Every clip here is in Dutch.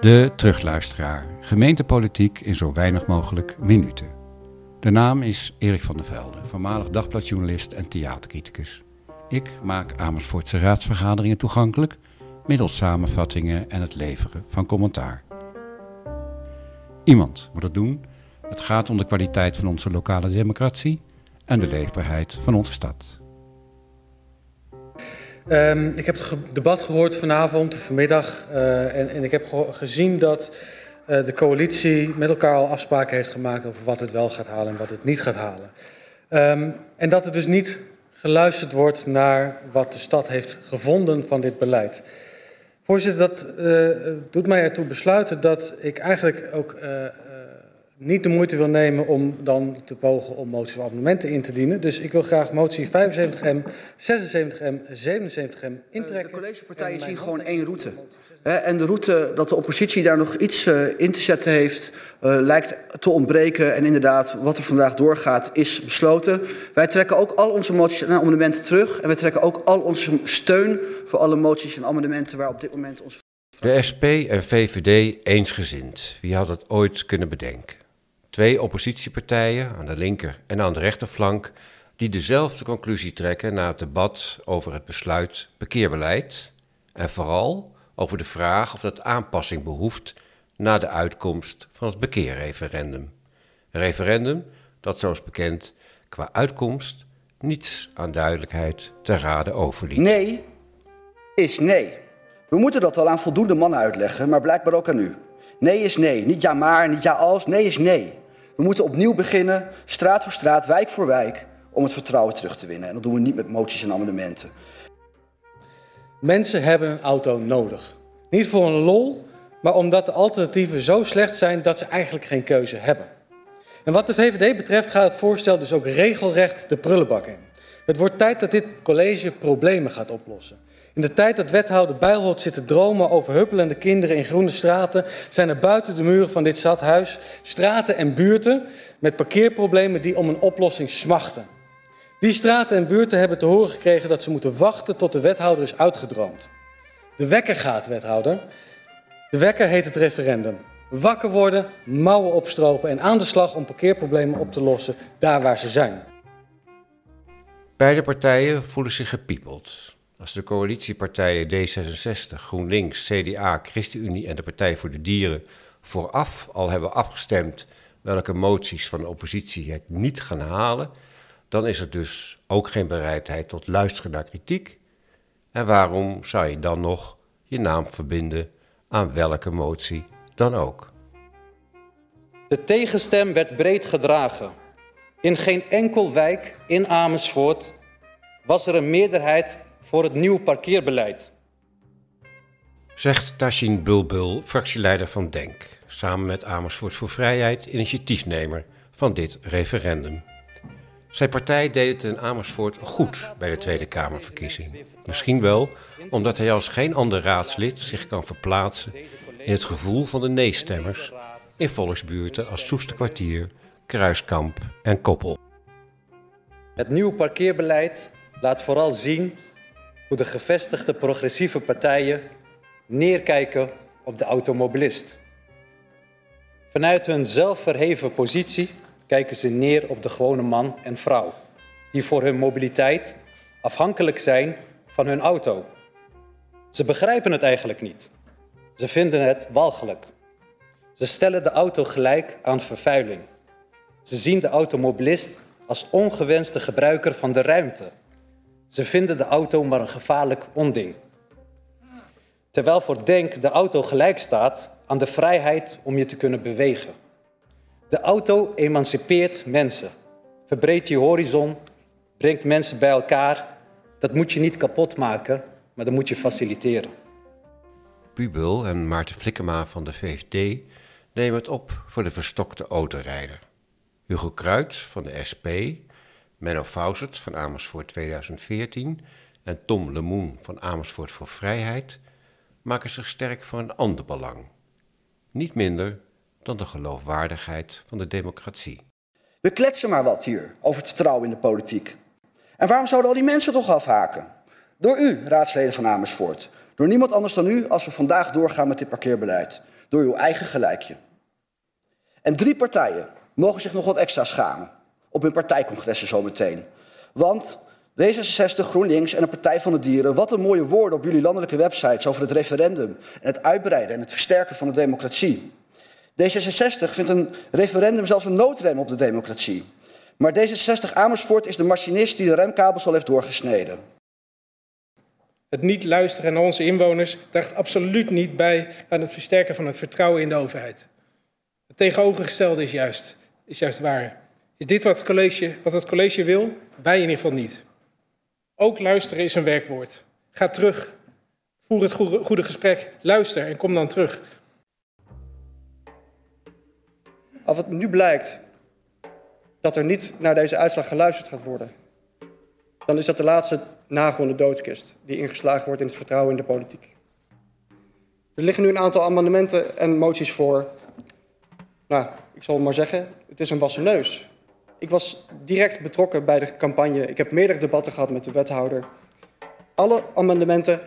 De terugluisteraar. Gemeentepolitiek in zo weinig mogelijk minuten. De naam is Erik van der Velde, voormalig dagbladjournalist en theatercriticus. Ik maak Amersfoortse raadsvergaderingen toegankelijk middels samenvattingen en het leveren van commentaar. Iemand moet het doen. Het gaat om de kwaliteit van onze lokale democratie en de leefbaarheid van onze stad. Um, ik heb het debat gehoord vanavond, vanmiddag. Uh, en, en, ik heb gezien dat uh, de coalitie met elkaar al afspraken heeft gemaakt over wat het wel gaat halen en wat het niet gaat halen. Um, en dat er dus niet geluisterd wordt naar wat de stad heeft gevonden van dit beleid. Voorzitter, dat uh, doet mij ertoe besluiten dat ik eigenlijk ook niet de moeite wil nemen om dan te pogen om moties of amendementen in te dienen. Dus ik wil graag motie 75M, 76M, 77M intrekken. De collegepartijen zien gewoon één route. En de route dat de oppositie daar nog iets uh, in te zetten heeft, uh, lijkt te ontbreken. En inderdaad, wat er vandaag doorgaat, is besloten. Wij trekken ook al onze moties en amendementen terug. En wij trekken ook al onze steun voor alle moties en amendementen waar op dit moment onze. De SP en VVD eensgezind. Wie had het ooit kunnen bedenken? Twee oppositiepartijen aan de linker en aan de rechterflank die dezelfde conclusie trekken na het debat over het besluit parkeerbeleid en vooral over de vraag of dat aanpassing behoeft na de uitkomst van het bekeerreferendum. Een referendum dat zoals bekend qua uitkomst niets aan duidelijkheid te raden overliet. Nee is nee. We moeten dat wel aan voldoende mannen uitleggen, maar blijkbaar ook aan u. Nee is nee. Niet ja maar, niet ja als. Nee is nee. We moeten opnieuw beginnen, straat voor straat, wijk voor wijk, om het vertrouwen terug te winnen. En dat doen we niet met moties en amendementen. Mensen hebben een auto nodig. Niet voor een lol, maar omdat de alternatieven zo slecht zijn dat ze eigenlijk geen keuze hebben. En wat de VVD betreft gaat het voorstel dus ook regelrecht de prullenbak in. Het wordt tijd dat dit college problemen gaat oplossen. In de tijd dat wethouder Bijlholt zit te dromen over huppelende kinderen in groene straten, zijn er buiten de muren van dit stadhuis straten en buurten met parkeerproblemen die om een oplossing smachten. Die straten en buurten hebben te horen gekregen dat ze moeten wachten tot de wethouder is uitgedroomd. De wekker gaat, wethouder. De wekker heet het referendum. Wakker worden, mouwen opstropen en aan de slag om parkeerproblemen op te lossen daar waar ze zijn. Beide partijen voelen zich gepiepeld. Als de coalitiepartijen D66, GroenLinks, CDA, ChristenUnie en de Partij voor de Dieren vooraf al hebben afgestemd welke moties van de oppositie het niet gaan halen, dan is er dus ook geen bereidheid tot luisteren naar kritiek. En waarom zou je dan nog je naam verbinden aan welke motie dan ook? De tegenstem werd breed gedragen. In geen enkel wijk in Amersfoort was er een meerderheid voor het nieuw parkeerbeleid. Zegt Tashin Bulbul, fractieleider van DENK, samen met Amersfoort voor Vrijheid, initiatiefnemer van dit referendum. Zijn partij deed het in Amersfoort goed bij de Tweede Kamerverkiezing. Misschien wel omdat hij als geen ander raadslid zich kan verplaatsen in het gevoel van de nee-stemmers in volksbuurten als Soesterkwartier, Kruiskamp en Koppel. Het nieuwe parkeerbeleid laat vooral zien hoe de gevestigde progressieve partijen neerkijken op de automobilist. Vanuit hun zelfverheven positie kijken ze neer op de gewone man en vrouw, die voor hun mobiliteit afhankelijk zijn van hun auto. Ze begrijpen het eigenlijk niet. Ze vinden het walgelijk. Ze stellen de auto gelijk aan vervuiling. Ze zien de automobilist als ongewenste gebruiker van de ruimte ze vinden de auto maar een gevaarlijk onding. Terwijl voor Denk de auto gelijk staat aan de vrijheid om je te kunnen bewegen. De auto emancipeert mensen, verbreedt je horizon, brengt mensen bij elkaar. Dat moet je niet kapot maken, maar dat moet je faciliteren. Pubel en Maarten Flikkema van de VVD nemen het op voor de verstokte autorijder. Hugo Kruid van de SP Menno Fausert van Amersfoort 2014 en Tom Lemoen van Amersfoort voor Vrijheid maken zich sterk voor een ander belang. Niet minder dan de geloofwaardigheid van de democratie. We kletsen maar wat hier over het vertrouwen in de politiek. En waarom zouden al die mensen toch afhaken? Door u, raadsleden van Amersfoort. Door niemand anders dan u als we vandaag doorgaan met dit parkeerbeleid. Door uw eigen gelijkje. En drie partijen mogen zich nog wat extra schamen. Op hun partijcongressen zometeen. Want D66, GroenLinks en de Partij van de Dieren, wat een mooie woorden op jullie landelijke websites over het referendum en het uitbreiden en het versterken van de democratie. D66 vindt een referendum zelfs een noodrem op de democratie. Maar D66 Amersfoort is de machinist die de remkabels al heeft doorgesneden. Het niet luisteren naar onze inwoners draagt absoluut niet bij aan het versterken van het vertrouwen in de overheid. Het tegenovergestelde is juist, is juist waar. Is dit wat het, college, wat het college wil? Wij in ieder geval niet. Ook luisteren is een werkwoord. Ga terug. Voer het goede, gesprek. Luister en kom dan terug. Als het nu blijkt dat er niet naar deze uitslag geluisterd gaat worden, dan is dat de laatste nagel in de doodkist die ingeslagen wordt in het vertrouwen in de politiek. Er liggen nu een aantal amendementen en moties voor. Nou, ik zal maar zeggen, het is een wassen neus. Ik was direct betrokken bij de campagne. Ik heb meerdere debatten gehad met de wethouder. Alle amendementen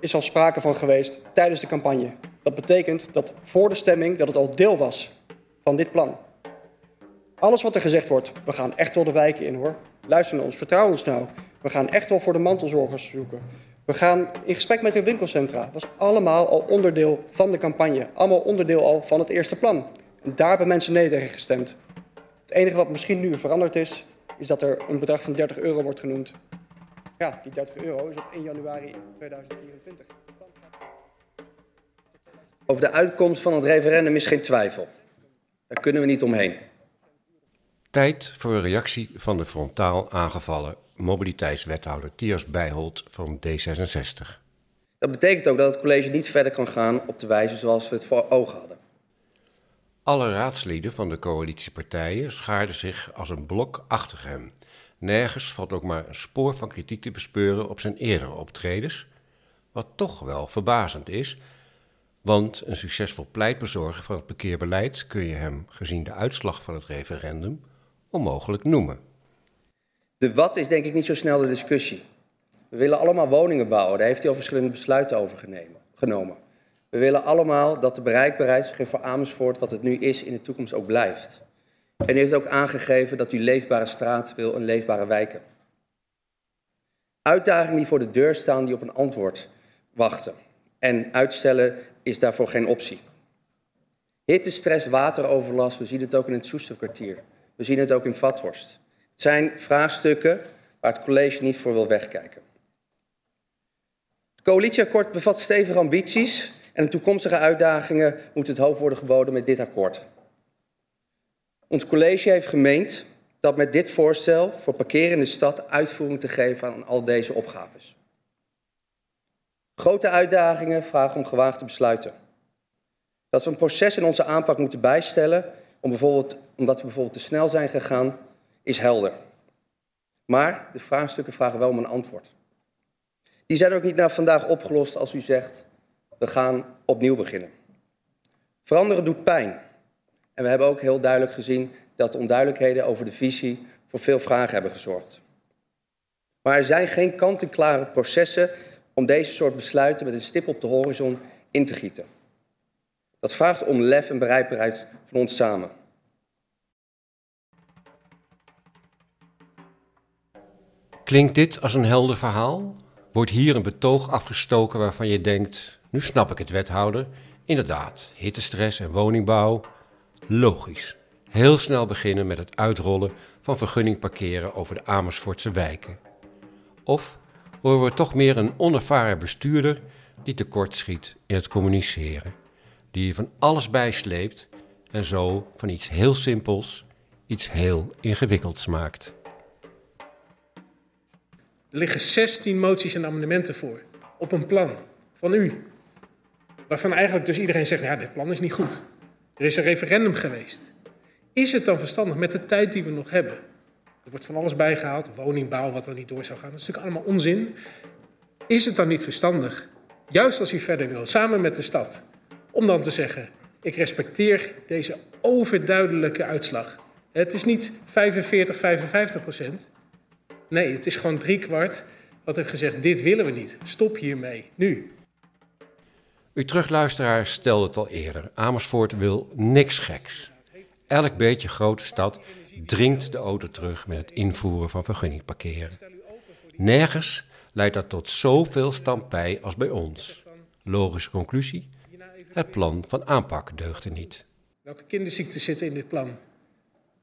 is al sprake van geweest tijdens de campagne. Dat betekent dat voor de stemming dat het al deel was van dit plan. Alles wat er gezegd wordt, we gaan echt wel de wijken in hoor. Luister naar ons, vertrouw ons nou. We gaan echt wel voor de mantelzorgers zoeken. We gaan in gesprek met de winkelcentra. Dat was allemaal al onderdeel van de campagne. Allemaal onderdeel al van het eerste plan. En daar hebben mensen nee tegen gestemd. Het enige wat misschien nu veranderd is, is dat er een bedrag van 30 euro wordt genoemd. Ja, die 30 euro is op 1 januari 2024. Over de uitkomst van het referendum is geen twijfel. Daar kunnen we niet omheen. Tijd voor een reactie van de frontaal aangevallen mobiliteitswethouder Tias Bijholt van D66. Dat betekent ook dat het college niet verder kan gaan op de wijze zoals we het voor ogen hadden. Alle raadslieden van de coalitiepartijen schaarden zich als een blok achter hem. Nergens valt ook maar een spoor van kritiek te bespeuren op zijn eerdere optredens, wat toch wel verbazend is, want een succesvol pleitbezorger van het parkeerbeleid kun je hem, gezien de uitslag van het referendum, onmogelijk noemen. De wat is denk ik niet zo snel de discussie. We willen allemaal woningen bouwen, daar heeft hij al verschillende besluiten over genomen. We willen allemaal dat de bereikbaarheid voor Amersfoort, wat het nu is, in de toekomst ook blijft. En u heeft ook aangegeven dat u leefbare straat wil en leefbare wijken. Uitdagingen die voor de deur staan, die op een antwoord wachten. En uitstellen is daarvoor geen optie. Hitte, stress, wateroverlast, we zien het ook in het Soesterkwartier. We zien het ook in Vathorst. Het zijn vraagstukken waar het college niet voor wil wegkijken. Het coalitieakkoord bevat stevige ambities en de toekomstige uitdagingen moeten het hoofd worden geboden met dit akkoord. Ons college heeft gemeend dat met dit voorstel voor parkeren in de stad uitvoering te geven aan al deze opgaves. Grote uitdagingen vragen om gewaagde besluiten. Dat we een proces in onze aanpak moeten bijstellen, om bijvoorbeeld, omdat we bijvoorbeeld te snel zijn gegaan, is helder. Maar de vraagstukken vragen wel om een antwoord. Die zijn ook niet naar vandaag opgelost als u zegt, we gaan opnieuw beginnen. Veranderen doet pijn. En we hebben ook heel duidelijk gezien dat de onduidelijkheden over de visie voor veel vragen hebben gezorgd. Maar er zijn geen kant-en-klare processen om deze soort besluiten met een stip op de horizon in te gieten. Dat vraagt om lef en bereidbaarheid van ons samen. Klinkt dit als een helder verhaal? Wordt hier een betoog afgestoken waarvan je denkt: nu snap ik het, wethouder. Inderdaad, hittestress en woningbouw. Logisch. Heel snel beginnen met het uitrollen van vergunning parkeren over de Amersfoortse wijken. Of horen we toch meer een onervaren bestuurder die tekort schiet in het communiceren, die van alles bijsleept en zo van iets heel simpels iets heel ingewikkelds maakt. Er liggen 16 moties en amendementen voor op een plan van u. Waarvan eigenlijk dus iedereen zegt, ja, dit plan is niet goed. Er is een referendum geweest. Is het dan verstandig met de tijd die we nog hebben? Er wordt van alles bijgehaald, woningbouw, wat er niet door zou gaan. Dat is natuurlijk allemaal onzin. Is het dan niet verstandig, juist als u verder wil, samen met de stad, om dan te zeggen, ik respecteer deze overduidelijke uitslag. Het is niet 45, 55 procent. Nee, het is gewoon drie kwart wat heeft gezegd, dit willen we niet. Stop hiermee, nu. U terugluisteraar stelde het al eerder. Amersfoort wil niks geks. Elk beetje grote stad dringt de auto terug met het invoeren van vergunningparkeren. Nergens leidt dat tot zoveel stampij als bij ons. Logische conclusie: het plan van aanpak deugde niet. Welke kinderziektes zitten in dit plan?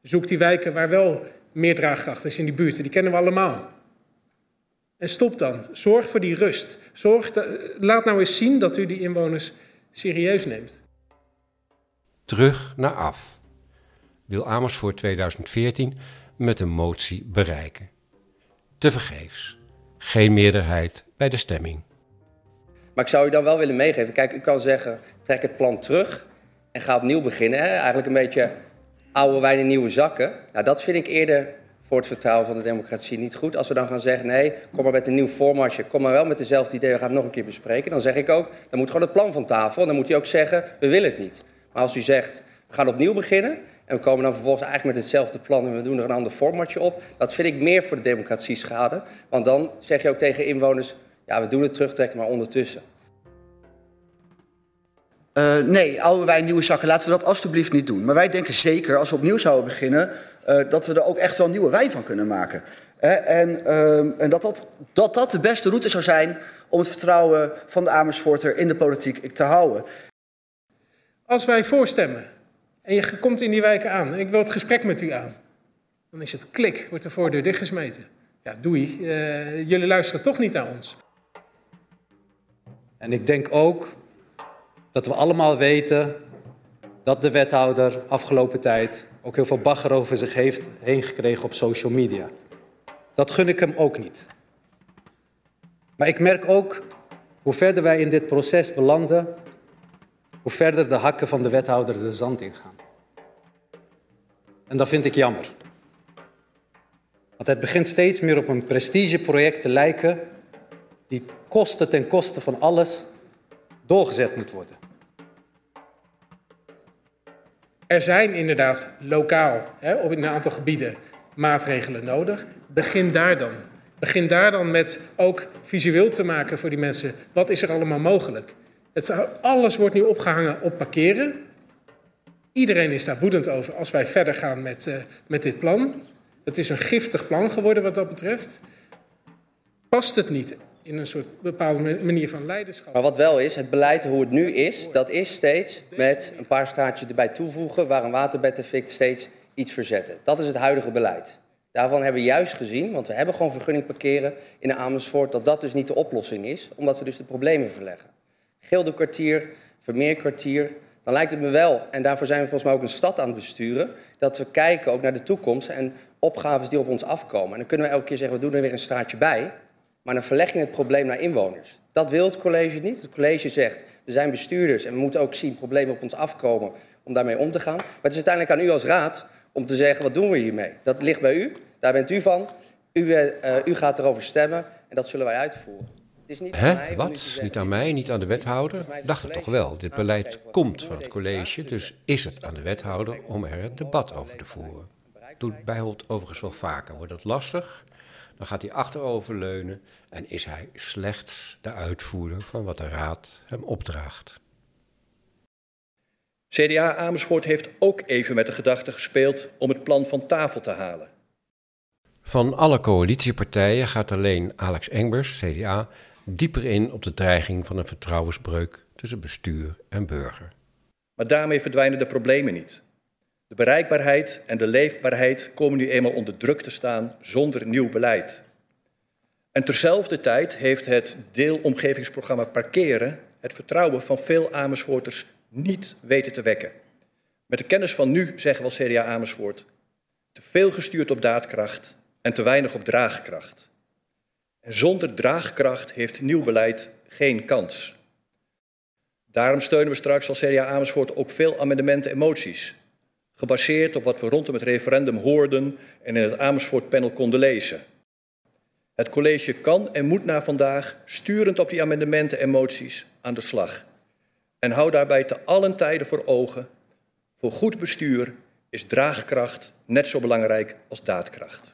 Zoek die wijken waar wel meer draagkracht is in die buurten. Die kennen we allemaal. En stop dan. Zorg voor die rust. Zorg laat nou eens zien dat u die inwoners serieus neemt. Terug naar af. Wil Amersfoort 2014 met een motie bereiken. Tevergeefs. Geen meerderheid bij de stemming. Maar ik zou u dan wel willen meegeven. Kijk, u kan zeggen, trek het plan terug en ga opnieuw beginnen. Hè? Eigenlijk een beetje oude wijn in nieuwe zakken. Nou, dat vind ik eerder voor het vertrouwen van de democratie niet goed. Als we dan gaan zeggen, nee, kom maar met een nieuw formatje, kom maar wel met dezelfde idee, we gaan het nog een keer bespreken. Dan zeg ik ook, dan moet gewoon het plan van tafel. En dan moet hij ook zeggen, we willen het niet. Maar als u zegt, we gaan opnieuw beginnen en we komen dan vervolgens eigenlijk met hetzelfde plan en we doen er een ander formatje op. Dat vind ik meer voor de democratie schade. Want dan zeg je ook tegen inwoners, ja, we doen het terugtrekken, maar ondertussen. Uh, nee, oude wijn, nieuwe zakken, laten we dat alstublieft niet doen. Maar wij denken zeker, als we opnieuw zouden beginnen, dat we er ook echt wel nieuwe wijn van kunnen maken. Uh, en, uh, en dat, dat, dat dat de beste route zou zijn om het vertrouwen van de Amersfoorter in de politiek te houden. Als wij voorstemmen en je komt in die wijken aan en ik wil het gesprek met u aan, dan is het klik, wordt de voordeur dichtgesmeten. Ja, doei, jullie luisteren toch niet naar ons. En ik denk ook dat we allemaal weten dat de wethouder afgelopen tijd ook heel veel bagger over zich heeft heen gekregen op social media. Dat gun ik hem ook niet. Maar ik merk ook hoe verder wij in dit proces belanden, hoe verder de hakken van de wethouder de zand ingaan. En dat vind ik jammer. Want het begint steeds meer op een prestigeproject te lijken, die kosten ten koste van alles doorgezet moet worden. Er zijn inderdaad lokaal hè, op een aantal gebieden maatregelen nodig. Begin daar dan. Begin daar dan met ook visueel te maken voor die mensen. Wat is er allemaal mogelijk? Het, alles wordt nu opgehangen op parkeren. Iedereen is daar woedend over als wij verder gaan met, uh, met dit plan. Het is een giftig plan geworden wat dat betreft. Past het niet in een soort bepaalde manier van leiderschap. Maar wat wel is, het beleid hoe het nu is, dat is steeds met een paar straatjes erbij toevoegen, waar een waterbed fikt, steeds iets verzetten. Dat is het huidige beleid. Daarvan hebben we juist gezien, want we hebben gewoon vergunning parkeren in de Amersfoort, dat dat dus niet de oplossing is, omdat we dus de problemen verleggen. Gilde kwartier, vermeerkwartier, dan lijkt het me wel, en daarvoor zijn we volgens mij ook een stad aan het besturen, dat we kijken ook naar de toekomst en opgaves die op ons afkomen. En dan kunnen we elke keer zeggen, we doen er weer een straatje bij. Maar dan verleg je het probleem naar inwoners. Dat wil het college niet. Het college zegt, we zijn bestuurders en we moeten ook zien problemen op ons afkomen om daarmee om te gaan. Maar het is uiteindelijk aan u als raad om te zeggen, wat doen we hiermee? Dat ligt bij u, daar bent u van. U, uh, u gaat erover stemmen en dat zullen wij uitvoeren. Het is niet Hè? Mij, Wat? Niet aan mij, niet aan de wethouder? Dacht het toch wel. Dit beleid komt van het college, dus is het aan de wethouder om er een debat over te voeren. Doet Bijholt overigens wel vaker. Wordt dat lastig? Dan gaat hij achteroverleunen en is hij slechts de uitvoerder van wat de raad hem opdraagt. CDA Amersfoort heeft ook even met de gedachte gespeeld om het plan van tafel te halen. Van alle coalitiepartijen gaat alleen Alex Engbers, CDA, dieper in op de dreiging van een vertrouwensbreuk tussen bestuur en burger. Maar daarmee verdwijnen de problemen niet. De bereikbaarheid en de leefbaarheid komen nu eenmaal onder druk te staan zonder nieuw beleid. En terzelfde tijd heeft het deelomgevingsprogramma Parkeren het vertrouwen van veel Amersfoorters niet weten te wekken. Met de kennis van nu zeggen we als CDA Amersfoort te veel gestuurd op daadkracht en te weinig op draagkracht. En zonder draagkracht heeft nieuw beleid geen kans. Daarom steunen we straks als CDA Amersfoort ook veel amendementen en moties gebaseerd op wat we rondom het referendum hoorden en in het Amersfoort-panel konden lezen. Het college kan en moet na vandaag, sturend op die amendementen en moties, aan de slag. En hou daarbij te allen tijden voor ogen, voor goed bestuur is draagkracht net zo belangrijk als daadkracht.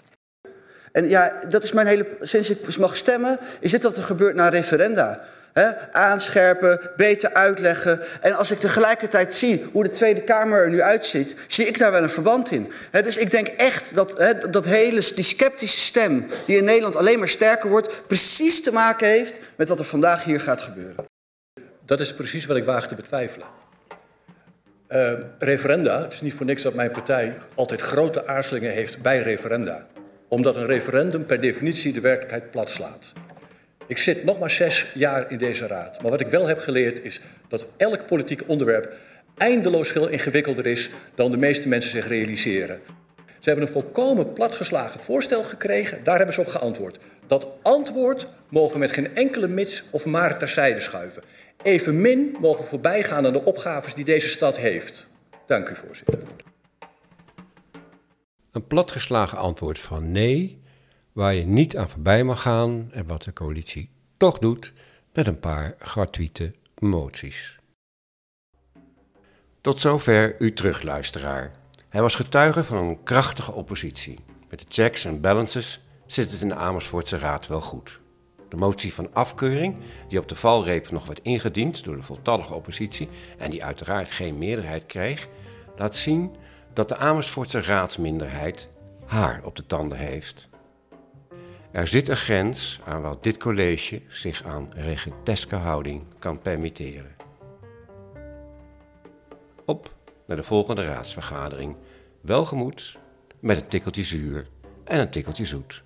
En ja, dat is mijn hele. Sinds ik mag stemmen, is dit wat er gebeurt na referenda. He, aanscherpen, beter uitleggen. En als ik tegelijkertijd zie hoe de Tweede Kamer er nu uitziet, zie ik daar wel een verband in. Dus ik denk echt dat dat hele, die sceptische stem die in Nederland alleen maar sterker wordt, precies te maken heeft met wat er vandaag hier gaat gebeuren. Dat is precies wat ik waag te betwijfelen. Uh, referenda, het is niet voor niks dat mijn partij altijd grote aarzelingen heeft bij referenda. Omdat een referendum per definitie de werkelijkheid platslaat. Ik zit nog maar zes jaar in deze raad. Maar wat ik wel heb geleerd is dat elk politiek onderwerp eindeloos veel ingewikkelder is dan de meeste mensen zich realiseren. Ze hebben een volkomen platgeslagen voorstel gekregen, daar hebben ze op geantwoord. Dat antwoord mogen met geen enkele mits of maar terzijde schuiven. Evenmin mogen we voorbij gaan aan de opgaves die deze stad heeft. Dank u, voorzitter. Een platgeslagen antwoord van nee waar je niet aan voorbij mag gaan en wat de coalitie toch doet met een paar gratuite moties. Tot zover uw terugluisteraar. Hij was getuige van een krachtige oppositie. Met de checks en balances zit het in de Amersfoortse Raad wel goed. De motie van afkeuring, die op de valreep nog werd ingediend door de voltallige oppositie en die uiteraard geen meerderheid kreeg, laat zien dat de Amersfoortse raadsminderheid haar op de tanden heeft. Er zit een grens aan wat dit college zich aan regenteske houding kan permitteren. Op naar de volgende raadsvergadering. Welgemoed met een tikkeltje zuur en een tikkeltje zoet.